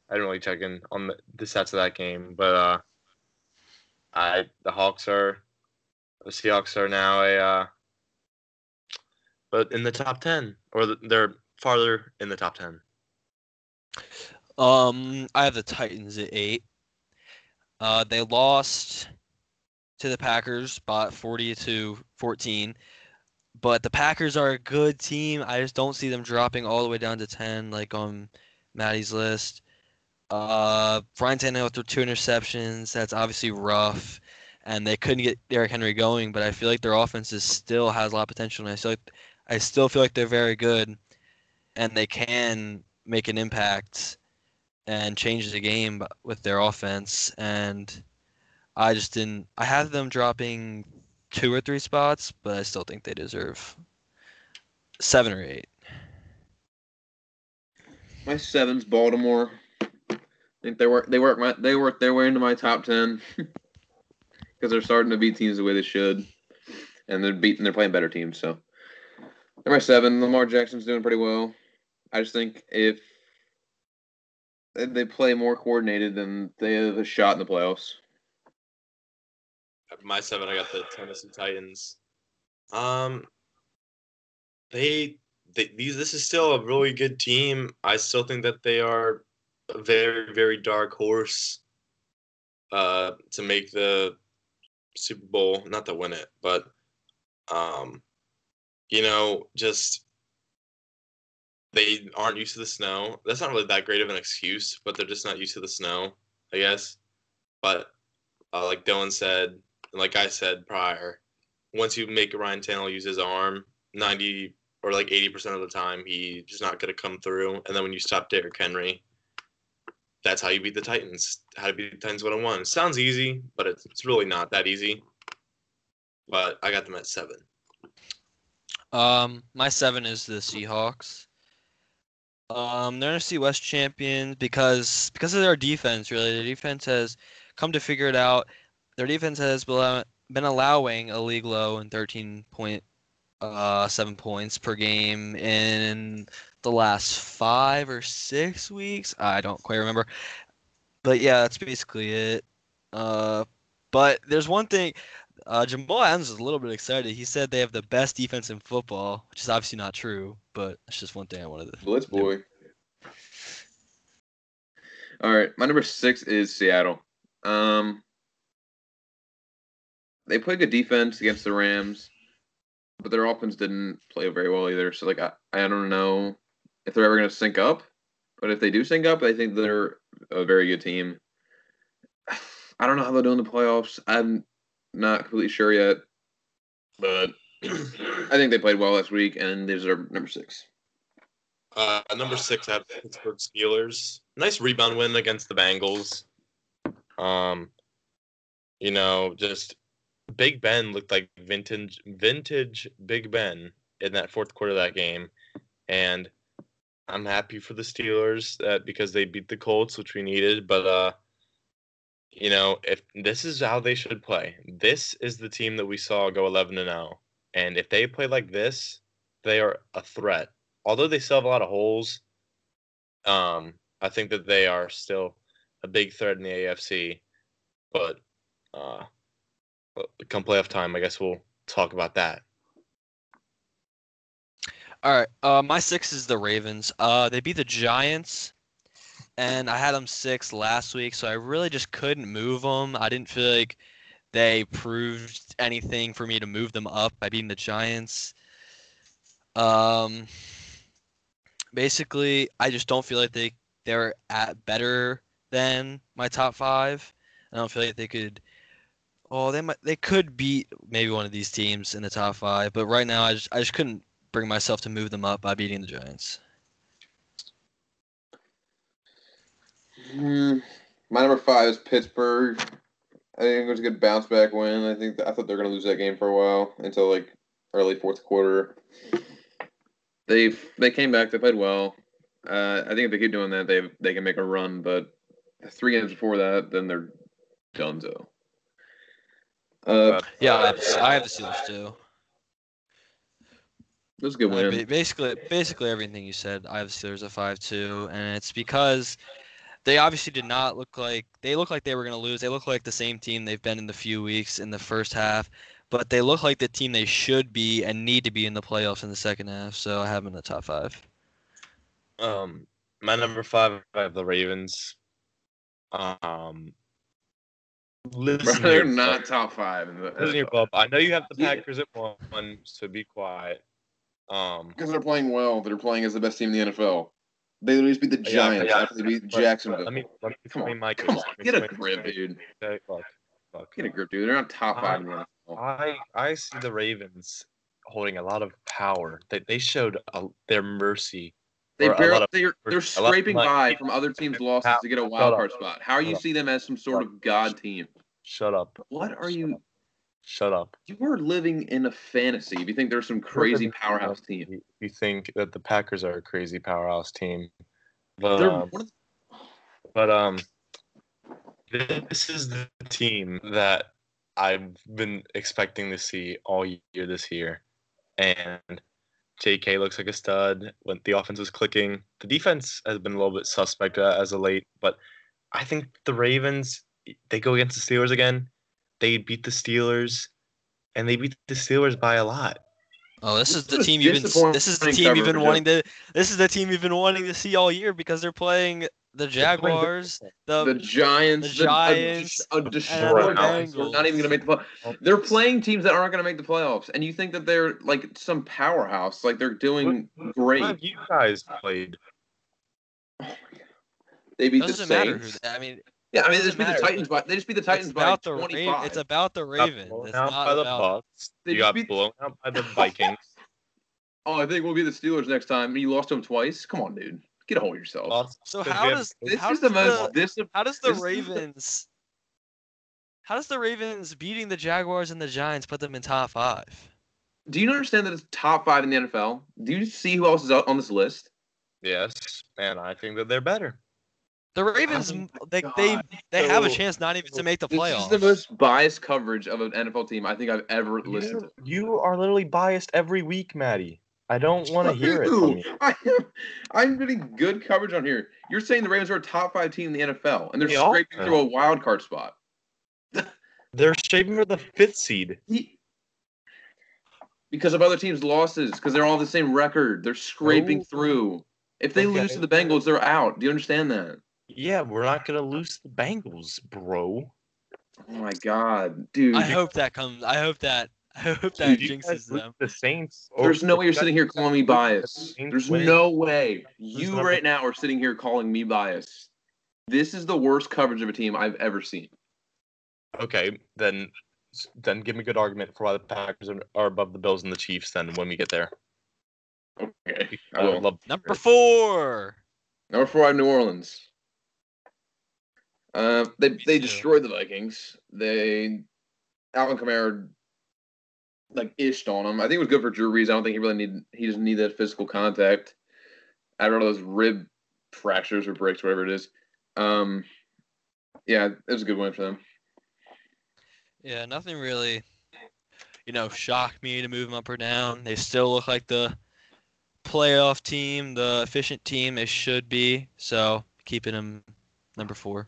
I didn't really check in on the, the stats of that game, but uh, I the Hawks are the Seahawks are now a uh, but in the top ten, or they're farther in the top ten. Um, I have the Titans at eight. Uh, they lost to the Packers by 40 to 14, but the Packers are a good team. I just don't see them dropping all the way down to 10, like on Maddie's list. Uh, Brian Tannehill threw two interceptions. That's obviously rough, and they couldn't get Derrick Henry going. But I feel like their offense is still has a lot of potential, and I feel like I still feel like they're very good, and they can make an impact and change the game with their offense. And I just didn't. I have them dropping two or three spots, but I still think they deserve seven or eight. my seven's Baltimore. I think they work. They work. My, they work their way into my top ten because they're starting to beat teams the way they should, and they're beating. They're playing better teams. So my seven. Lamar Jackson's doing pretty well. I just think if they play more coordinated, then they have a shot in the playoffs. My seven, I got the Tennessee Titans. Um, they, they these this is still a really good team. I still think that they are a very very dark horse. Uh, to make the Super Bowl, not to win it, but um, you know, just they aren't used to the snow. That's not really that great of an excuse, but they're just not used to the snow, I guess. But uh, like Dylan said, and like I said prior, once you make Ryan Tannehill use his arm, ninety or like eighty percent of the time, he's just not going to come through. And then when you stop Derrick Henry, that's how you beat the Titans. How to beat the Titans one on one. Sounds easy, but it's, it's really not that easy. But I got them at seven. Um, my seven is the Seahawks. Um, they're NFC West champions because because of their defense. Really, their defense has come to figure it out. Their defense has been allowing a league low and 13 point uh seven points per game in the last five or six weeks. I don't quite remember, but yeah, that's basically it. Uh, but there's one thing. Uh, Jamal Adams was a little bit excited. He said they have the best defense in football, which is obviously not true, but it's just one thing I wanted to. Blitz boy. All right, my number six is Seattle. Um, they played good defense against the Rams, but their offense didn't play very well either. So like I, I don't know if they're ever going to sync up, but if they do sync up, I think they're a very good team. I don't know how they'll do in the playoffs. I'm not completely sure yet, but I think they played well last week, and these are number six. Uh, at number six, the Pittsburgh Steelers. Nice rebound win against the Bengals. Um, you know, just Big Ben looked like vintage, vintage Big Ben in that fourth quarter of that game, and I'm happy for the Steelers that because they beat the Colts, which we needed. But uh, you know, if this is how they should play, this is the team that we saw go 11 and 0, and if they play like this, they are a threat although they still have a lot of holes, um, I think that they are still a big threat in the AFC. But uh, come playoff time, I guess we'll talk about that. All right, uh, my six is the Ravens. Uh, they beat the Giants, and I had them six last week, so I really just couldn't move them. I didn't feel like they proved anything for me to move them up by beating the Giants. Um, basically, I just don't feel like they they're at better than my top five. I don't feel like they could. Oh, they might. They could beat maybe one of these teams in the top five, but right now I just I just couldn't bring myself to move them up by beating the Giants. Mm, my number five is Pittsburgh. I think it was a good bounce back win. I think I thought they were going to lose that game for a while until like early fourth quarter they they came back. They played well. Uh, I think if they keep doing that, they they can make a run. But three games before that, then they're done. So. Uh, yeah, I have, I have the Steelers too. That's a good win. Uh, basically, basically everything you said. I have the Steelers at five two, and it's because they obviously did not look like they look like they were going to lose. They look like the same team they've been in the few weeks in the first half but they look like the team they should be and need to be in the playoffs in the second half. So I have them in the top five. Um, my number five, I have the Ravens. Um, listen they're not top five. In the, listen here, Bob. I know you have the Packers yeah. at one, so be quiet. Um, because they're playing well. They're playing as the best team in the NFL. They literally beat the Giants yeah, after they beat Jacksonville. Let me, let me come on, come on, get a grip, dude. Fuck, fuck. Get a grip, dude. They're not top five in. I I see the Ravens holding a lot of power. They they showed a, their mercy. They barely, they're they're scraping by from other teams' losses to get a wild card spot. How are you see them as some sort of god team? Shut up. What are you? Shut up. You are living in a fantasy. If you think there's some crazy powerhouse team, you think that the Packers are a crazy powerhouse team, but um, but um, this is the team that I've been expecting to see all year this year. And JK looks like a stud when the offense is clicking. The defense has been a little bit suspect uh, as of late, but I think the Ravens, they go against the Steelers again. They beat the Steelers, and they beat the Steelers by a lot. Oh, this is the team you've been. This is the team you've been wanting to. This is the team you've been wanting to see all year because they're playing the Jaguars, the, the Giants, the Giants, a, a destroyed We're not even going to make the play. They're playing teams that aren't going to make the playoffs, and you think that they're like some powerhouse, like they're doing what, great. What have you guys played? Oh my god, they beat Doesn't the Saints. Matter who, I mean, yeah, I mean, they just beat the Titans by they just beat the Titans it's by twenty five. It's about the Ravens. It's not by the about... Bucks. You got beat... blown out by the Vikings. oh, I think we'll be the Steelers next time. You lost them twice. Come on, dude. Get a hold of yourself. So how does this how is the most this, how does the Ravens how does the Ravens beating the Jaguars and the Giants put them in top five? Do you understand that it's top five in the NFL? Do you see who else is on this list? Yes, and I think that they're better. The Ravens, Oh m- my they they they have a chance not even to make the playoffs. This is the most biased coverage of an NFL team I think I've ever listened You, you are literally biased every week, Maddie. I don't want to hear it from you. I am, I'm getting good coverage on here. You're saying the Ravens are a top five team in the NFL, and they're They are. scraping through a wild card spot. They're shaving for the fifth seed. Because of other teams' losses, because they're all the same record. They're scraping Oh. through. If they lose to the Bengals, they're out. Do you understand that? Yeah, we're not gonna lose the Bengals, bro. Oh my god, dude. I hope that comes. I hope that. I hope that Dude, You jinxes guys them. The Saints. Oh, There's no way you're sitting here calling me biased. Saints There's win. no way you number- right now are sitting here calling me biased. This is the worst coverage of a team I've ever seen. Okay, then then give me a good argument for why the Packers are, are above the Bills and the Chiefs. Then when we get there, Okay, I I will. love Number four. Number four, I have New Orleans. Uh, they they destroyed the Vikings. They Alvin Kamara like ished on him. I think it was good for Drew Brees. I don't think he really need he doesn't need that physical contact. I don't know those rib fractures or breaks, whatever it is. Um, yeah, it was a good win for them. Yeah, nothing really, you know, shocked me to move them up or down. They still look like the playoff team, the efficient team they should be. So keeping them number four.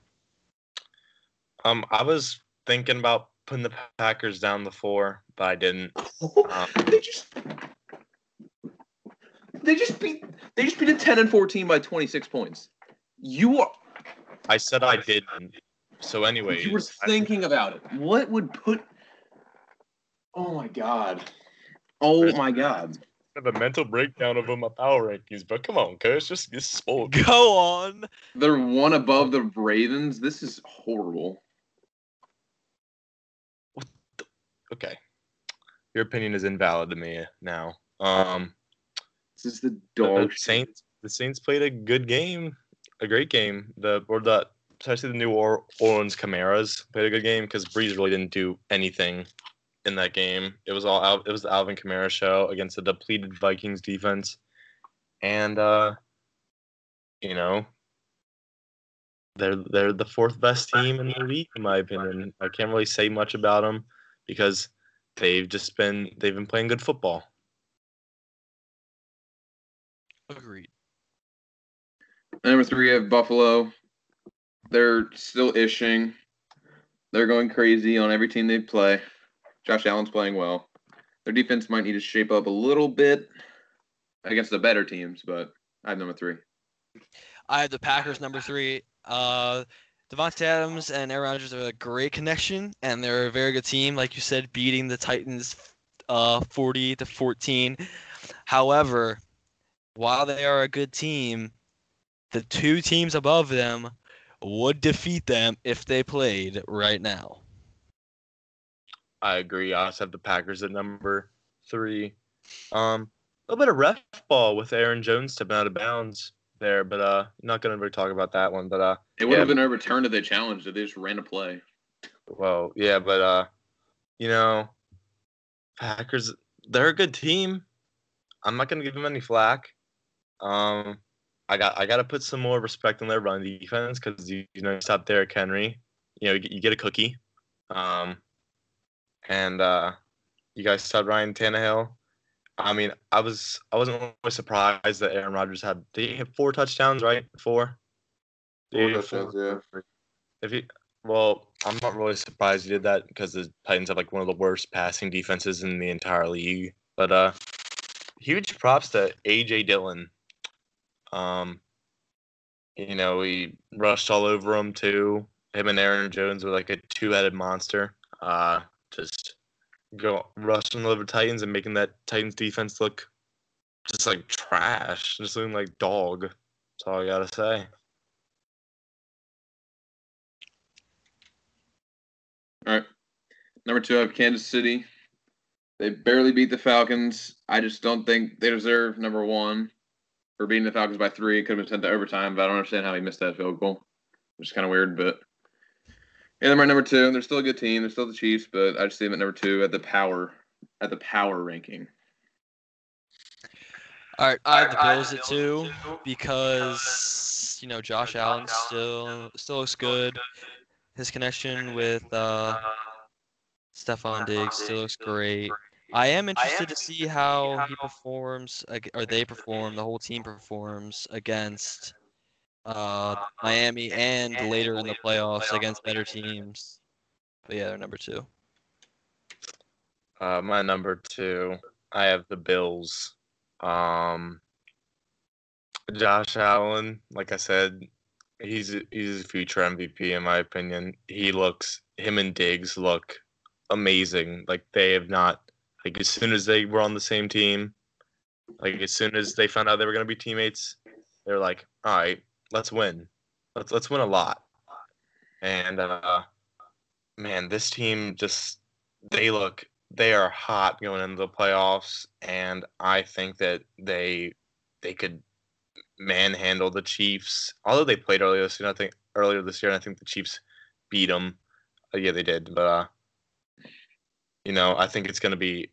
Um, I was thinking about putting the Packers down the four, but I didn't. they just they just beat they just beat a ten and fourteen by twenty six points. You are I said I didn't. So, anyway, you were I- thinking about it. What would put? Oh my god! Oh my god! have a mental breakdown of my power rankings, but come on, cuz just get spoiled. Go on. They're one above the Ravens. This is horrible. Okay, your opinion is invalid to me now. Um, This is the the dog. shit. Saints, the Saints played a good game, a great game. The or the especially the New Orleans Kamaras played a good game because Brees really didn't do anything in that game. It was all Al- it was the Alvin Kamara show against the depleted Vikings defense, and uh, you know. They're they're the fourth best team in the league, in my opinion. I can't really say much about them because they've just been they've been playing good football. Agreed. Number three, you have Buffalo. They're still ishing. They're going crazy on every team they play. Josh Allen's playing well. Their defense might need to shape up a little bit against the better teams, but I have number three. I have the Packers number three. Uh, Davante Adams and Aaron Rodgers are a great connection, and they're a very good team. Like you said, beating the Titans, uh, forty to fourteen. However, while they are a good team, the two teams above them would defeat them if they played right now. I agree. I also have the Packers at number three. Um, a little bit of ref ball with Aaron Jones stepping out of bounds there, but uh, not gonna really talk about that one. But uh, It would Yeah. have been a return to the challenge it. They just ran a play. well, yeah, but uh, you know, Packers, they're a good team. I'm not gonna give them any flack. Um, I got I got to put some more respect on their run defense because you, you know you stop Derrick Henry, you know you, get- you get a cookie. Um, and uh, you guys stop Ryan Tannehill. I mean, I was I wasn't really surprised that Aaron Rodgers had did he have four touchdowns, right? Four. Did he have yeah. if he, well, I'm not really surprised he did that because the Titans have like one of the worst passing defenses in the entire league. But uh, huge props to AJ Dillon. Um, you know, he rushed all over him too. Him and Aaron Jones were like a two-headed monster. Uh, just go rushing over Titans and making that Titans defense look just like trash, just looking like dog. That's all I gotta say. All right. Number two, I have Kansas City. They barely beat the Falcons. I just don't think they deserve number one for beating the Falcons by three. It could have been sent to overtime, but I don't understand how he missed that field goal, which is kind of weird. But yeah, they're my number two. They're still a good team. They're still the Chiefs, but I just see them at number two at the power at the power ranking. All right, I have the Bills at two because you know, Josh Allen still still looks good. His connection with uh, Stefon Diggs still looks great. I am interested to see how he performs, ag- or they perform, the whole team performs against uh, Miami and later in the playoffs against better teams. But yeah, they're number two. Uh, my number two, I have the Bills. Um, Josh Allen, like I said, he's he's a future MVP in my opinion. He looks him and Diggs look amazing. Like they have not like as soon as they were on the same team, like as soon as they found out they were gonna be teammates, they're like, all right, let's win. Let's let's win a lot. And uh man, this team just they look they are hot going into the playoffs and I think that they they could manhandle the Chiefs. Although they played earlier this year, I think earlier this year, and I think the Chiefs beat them. Uh, yeah, they did. But uh, you know, I think it's going to be.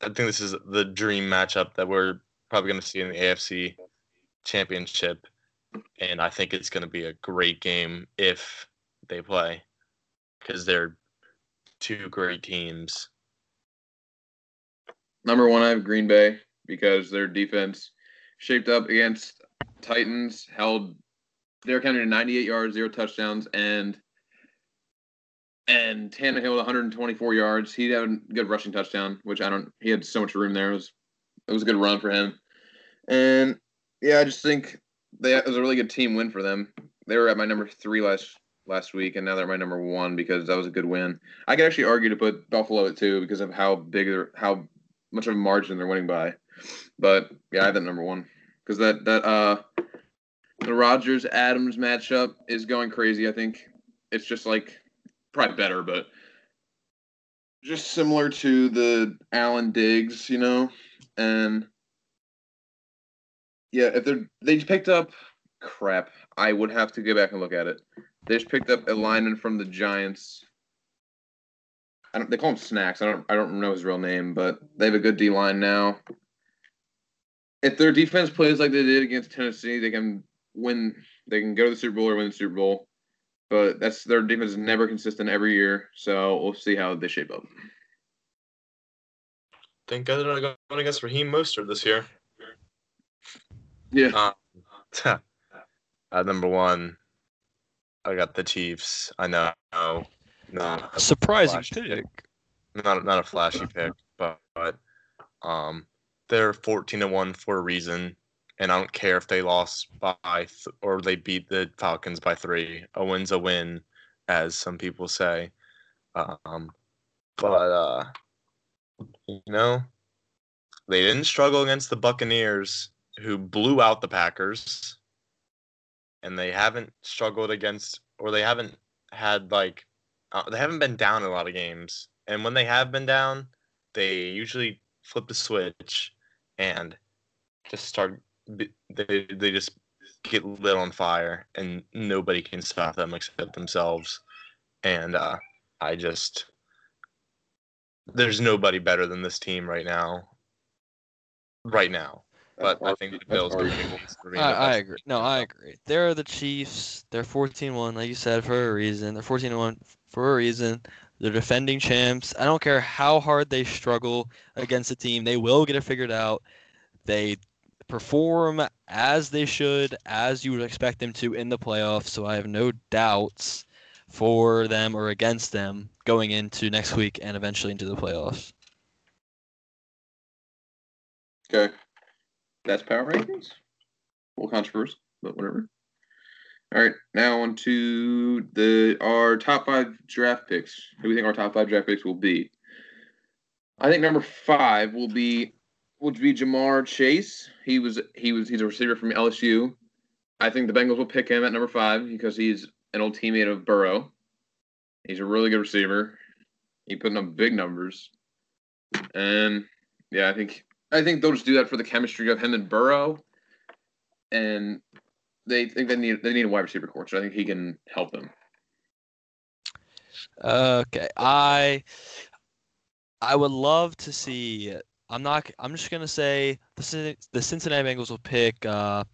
I think this is the dream matchup that we're probably going to see in the AFC Championship, and I think it's going to be a great game if they play, because they're two great teams. Number one, I have Green Bay because their defense shaped up against Titans, held Derrick Henry to 98 yards, zero touchdowns, and and Tannehill with 124 yards. He had a good rushing touchdown, which I don't. He had so much room there. It was it was a good run for him, and yeah, I just think they it was a really good team win for them. They were at my number three last last week, and now they're my number one because that was a good win. I could actually argue to put Buffalo at two because of how big they're, how much of a margin they're winning by. But yeah, I have them number one because that that uh the Rodgers Adams matchup is going crazy. I think it's just like probably better, but just similar to the Allen Diggs, you know, and yeah, if they just picked up crap, I would have to go back and look at it. They just picked up a lineman from the Giants. I don't, they call him Snacks. I don't I don't know his real name, but they have a good D line now. If their defense plays like they did against Tennessee, they can win. They can go to the Super Bowl or win the Super Bowl. But that's their defense is never consistent every year, so we'll see how they shape up. Thank God they're not going against Raheem Mostert this year. Yeah, At number one, I got the Chiefs. I know, no, Surprising flashy pick. not not a flashy pick, but, but um, they're fourteen to one for a reason, and I don't care if they lost by th- or they beat the Falcons by three. A win's a win, as some people say. Um, but uh, you know, they didn't struggle against the Buccaneers, who blew out the Packers, and they haven't struggled against, or they haven't had like, uh, they haven't been down in a lot of games, and when they have been down, they usually flip the switch and just start. They they just get lit on fire, and nobody can stop them except themselves. And uh, I just there's nobody better than this team right now. Right now, but I think the Bills are arguable. remain the I, I agree. No, I agree. They're the Chiefs. They're 14-1, like you said, for a reason. They're 14-1 for a reason. They're defending champs. I don't care how hard they struggle against a team. They will get it figured out. They perform as they should, as you would expect them to in the playoffs. So I have no doubts for them or against them going into next week and eventually into the playoffs. Okay. That's power rankings. A little controversial, but whatever. All right, now on to the our top five draft picks. Who we think our top five draft picks will be? I think number five will be would be Ja'Marr Chase. He was he was he's a receiver from LSU. I think the Bengals will pick him at number five because he's an old teammate of Burrow. He's a really good receiver. He putting up big numbers, and yeah, I think I think they'll just do that for the chemistry of him and Burrow, and they think they need they need a wide receiver coach. I think he can help them. Okay, I I would love to see. I'm not. I'm just gonna say the the Cincinnati Bengals will pick uh,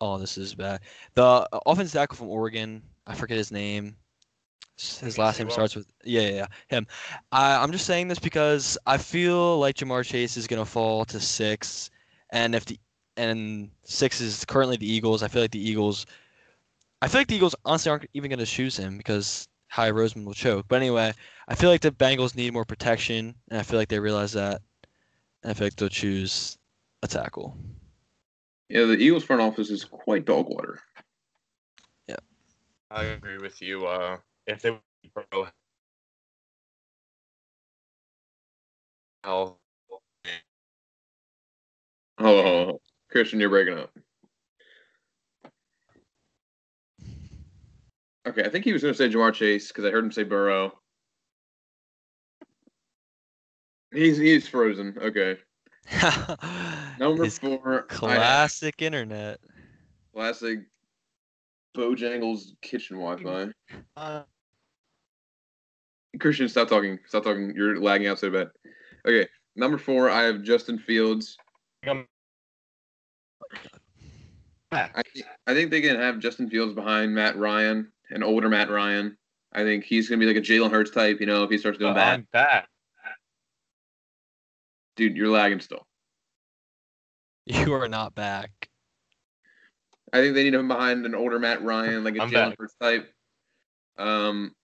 Oh, this is bad. The offensive tackle from Oregon, I forget his name. S- His last name starts with yeah, yeah, yeah, him. I, I'm just saying this because I feel like Ja'Marr Chase is gonna fall to six, and if the and six is currently the Eagles, I feel like the Eagles, I feel like the Eagles honestly aren't even gonna choose him because Howie Roseman will choke. But anyway, I feel like the Bengals need more protection, and I feel like they realize that, and I feel like they'll choose a tackle. Yeah, the Eagles front office is quite dog water. Yeah, I agree with you. Uh, if they Burrow health, Oh, Christian, you're breaking up. Okay, I think he was going to say Ja'Marr Chase because I heard him say Burrow. He's he's frozen. Okay, number His four, I classic internet. classic Bojangles kitchen Wi-Fi. uh, Christian, stop talking. Stop talking. You're lagging out so bad. Okay, number four, I have Justin Fields. I'm back. I, think they can have Justin Fields behind Matt Ryan, an older Matt Ryan. I think he's gonna be like a Jalen Hurts type, you know, if he starts doing bad. I'm back. Dude, you're lagging still. You are not back. I think they need him behind an older Matt Ryan, like a I'm Jalen back. Hurts type. Um,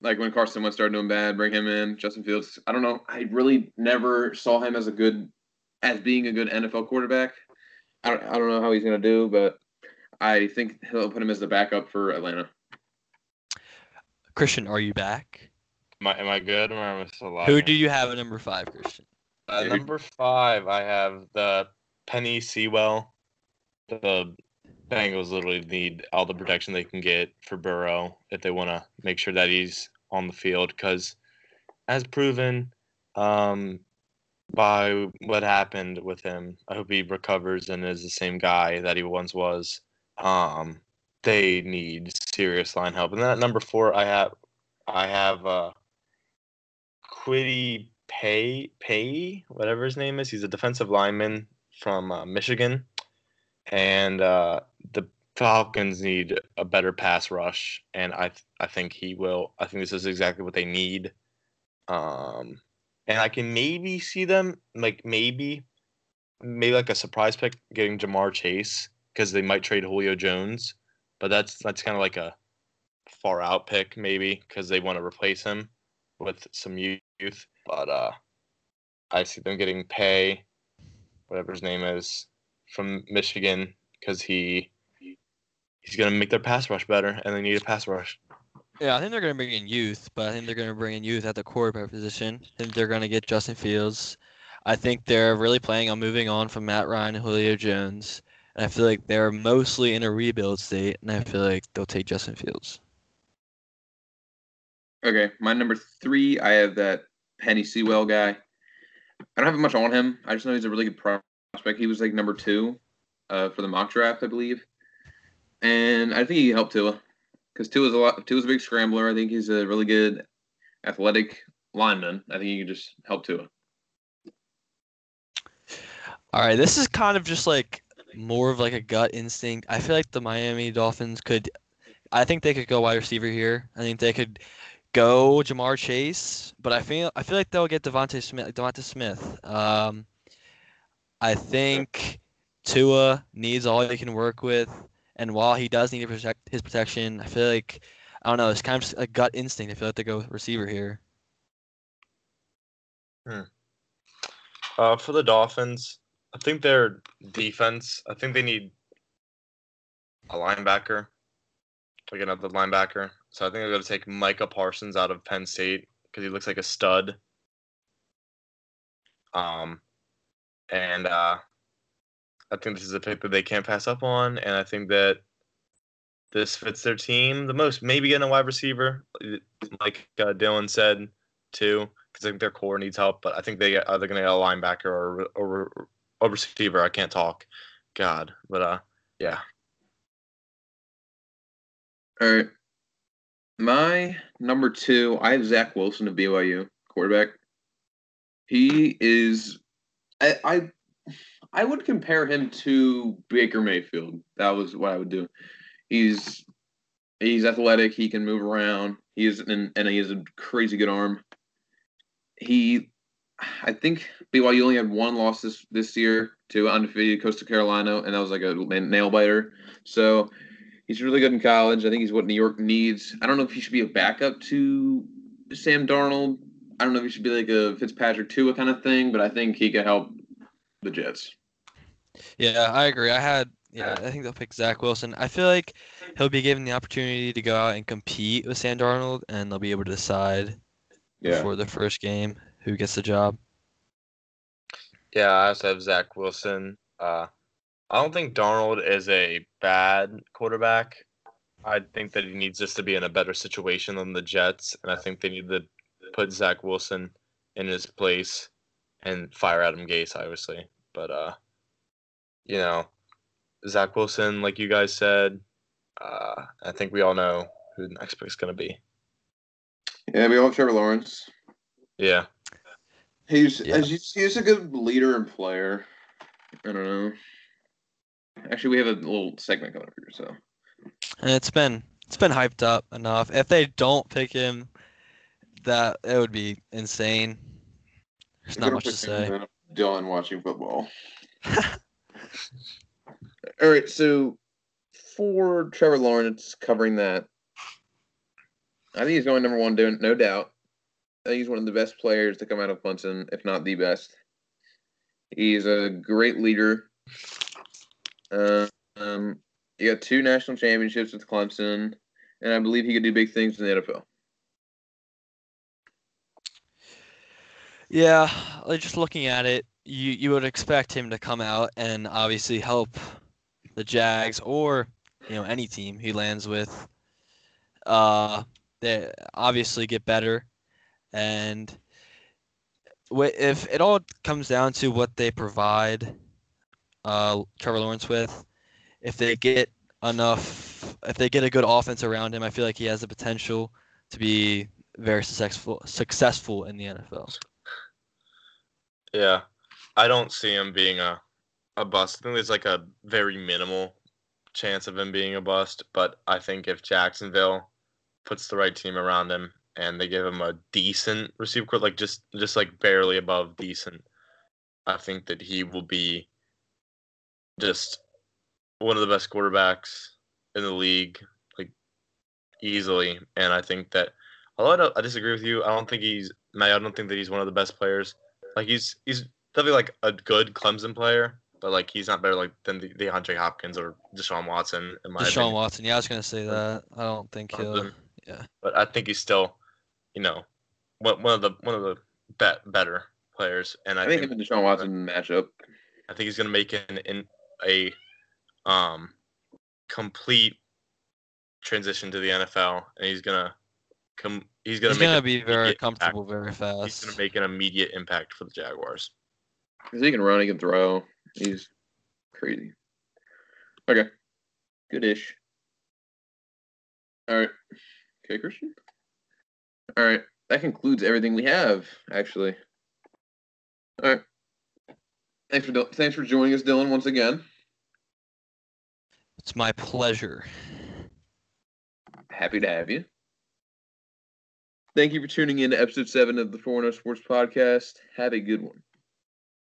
like when Carson Wentz started doing bad, bring him in. Justin Fields. I don't know. I really never saw him as a good, as being a good NFL quarterback. I don't, I don't know how he's gonna do, but I think he'll put him as the backup for Atlanta. Christian, are you back? Am I, am I good or am I still alive? Who do you have at number five, Christian? Uh, number five, I have the Penei Sewell. The Bengals literally need all the protection they can get for Burrow if they want to make sure that he's on the field. Because, as proven um, by what happened with him, I hope he recovers and is the same guy that he once was. Um, they need serious line help. And then at number four, I have I have uh, Kwity Paye Pay whatever his name is. He's a defensive lineman from uh, Michigan, and uh, Falcons need a better pass rush, and I th- I think he will. I think this is exactly what they need. Um, and I can maybe see them like maybe maybe like a surprise pick getting Ja'Marr Chase because they might trade Julio Jones, but that's that's kind of like a far out pick maybe because they want to replace him with some youth. But uh, I see them getting Paye, whatever his name is, from Michigan because he he's gonna make their pass rush better, and they need a pass rush. Yeah, I think they're going to bring in youth, but I think they're going to bring in youth at the quarterback position. I think they're going to get Justin Fields. I think they're really planning on moving on from Matt Ryan and Julio Jones. And I feel like they're mostly in a rebuild state, and I feel like they'll take Justin Fields. Okay, my number three, I have that Penei Sewell guy. I don't have much on him. I just know he's a really good prospect. He was like number two uh, for the mock draft, I believe, and I think he helped Tua because Tua's a lot. Tua's a big scrambler. I think he's a really good athletic lineman. I think he can just help Tua. All right, this is kind of just like more of like a gut instinct. I feel like the Miami Dolphins could, I think they could go wide receiver here. I think they could go Ja'Marr Chase, but I feel I feel like they'll get DeVonta Smith. DeVonta Smith. Um, I think Tua needs all he can work with, and while he does need to protect his protection, I feel like I don't know. It's kind of just a gut instinct. I feel like they go with receiver here. Uh, for the Dolphins, I think their defense. I think they need a linebacker, like another linebacker. So I think they're going to take Micah Parsons out of Penn State because he looks like a stud. Um, and uh, I think this is a pick that they can't pass up on, and I think that this fits their team the most. Maybe getting a wide receiver, like uh, Dylan said, too, because I think their core needs help. But I think they get either going to get a linebacker or or a receiver. I can't talk, God, but uh, yeah. All right, my number two, I have Zach Wilson of BYU quarterback. He is, I, I, I would compare him to Baker Mayfield. That was what I would do. He's he's athletic. He can move around. He is and, and he has a crazy good arm. He, I think BYU only had one loss this this year to undefeated Coastal Carolina, and that was like a nail biter. So he's really good in college. I think he's what New York needs. I don't know if he should be a backup to Sam Darnold. I don't know if he should be like a Fitzpatrick Tua kind of thing, but I think he could help the Jets. Yeah, I agree. I had yeah, I think they'll pick Zach Wilson. I feel like he'll be given the opportunity to go out and compete with Sam Darnold, and they'll be able to decide Yeah. before the first game who gets the job. Yeah, I also have Zach Wilson. Uh, I don't think Darnold is a bad quarterback. I think that he needs just to be in a better situation than the Jets, and I think they need to put Zach Wilson in his place and fire Adam Gase, obviously. But uh, you know, Zach Wilson, like you guys said, uh, I think we all know who the next pick is going to be. Yeah, we all have Trevor Lawrence. Yeah, He's Yeah. as you see, he's a good leader and player. I don't know. Actually, we have a little segment coming up here, so And it's been it's been hyped up enough. If they don't pick him, that it would be insane. There's not much to say. Dylan watching football. All right, so for Trevor Lawrence covering that, I think he's going number one, doing no doubt. I think he's one of the best players to come out of Clemson, if not the best. He's a great leader. Uh, um, he got two national championships with Clemson, and I believe he could do big things in the NFL. Yeah, just looking at it, you you would expect him to come out and obviously help the Jags or you know any team he lands with. Uh, they obviously get better, and if it all comes down to what they provide, uh, Trevor Lawrence with, if they get enough, if they get a good offense around him, I feel like he has the potential to be very successful successful in the NFL. Yeah, I don't see him being a a bust. I think there's like a very minimal chance of him being a bust, but I think if Jacksonville puts the right team around him and they give him a decent receiver court, like just just like barely above decent, I think that he will be just one of the best quarterbacks in the league, like easily. And I think that although I, I disagree with you, I don't think he's I don't think that he's one of the best players. Like he's he's definitely like a good Clemson player, but like he's not better like than the DeAndre Hopkins or Deshaun Watson in my Deshaun opinion. Watson. Yeah, I was gonna say that. I don't think he'll. Yeah. But I think he's still, you know, one one of the one of the bet better players, and I, I think think him and Deshaun Watson matchup. I think he's gonna make an in a um complete transition to the NFL, and he's gonna come. He's gonna He's make gonna be very comfortable impact. very fast. He's gonna make an immediate impact for the Jaguars. Because he can run, he can throw. He's crazy. Okay. Good-ish. All right. Okay, Christian. All right. That concludes everything we have, actually. All right. Thanks for thanks for joining us, Dylan, once again. It's my pleasure. Happy to have you. Thank you for tuning in to episode seven of the Four No Sports Podcast. Have a good one.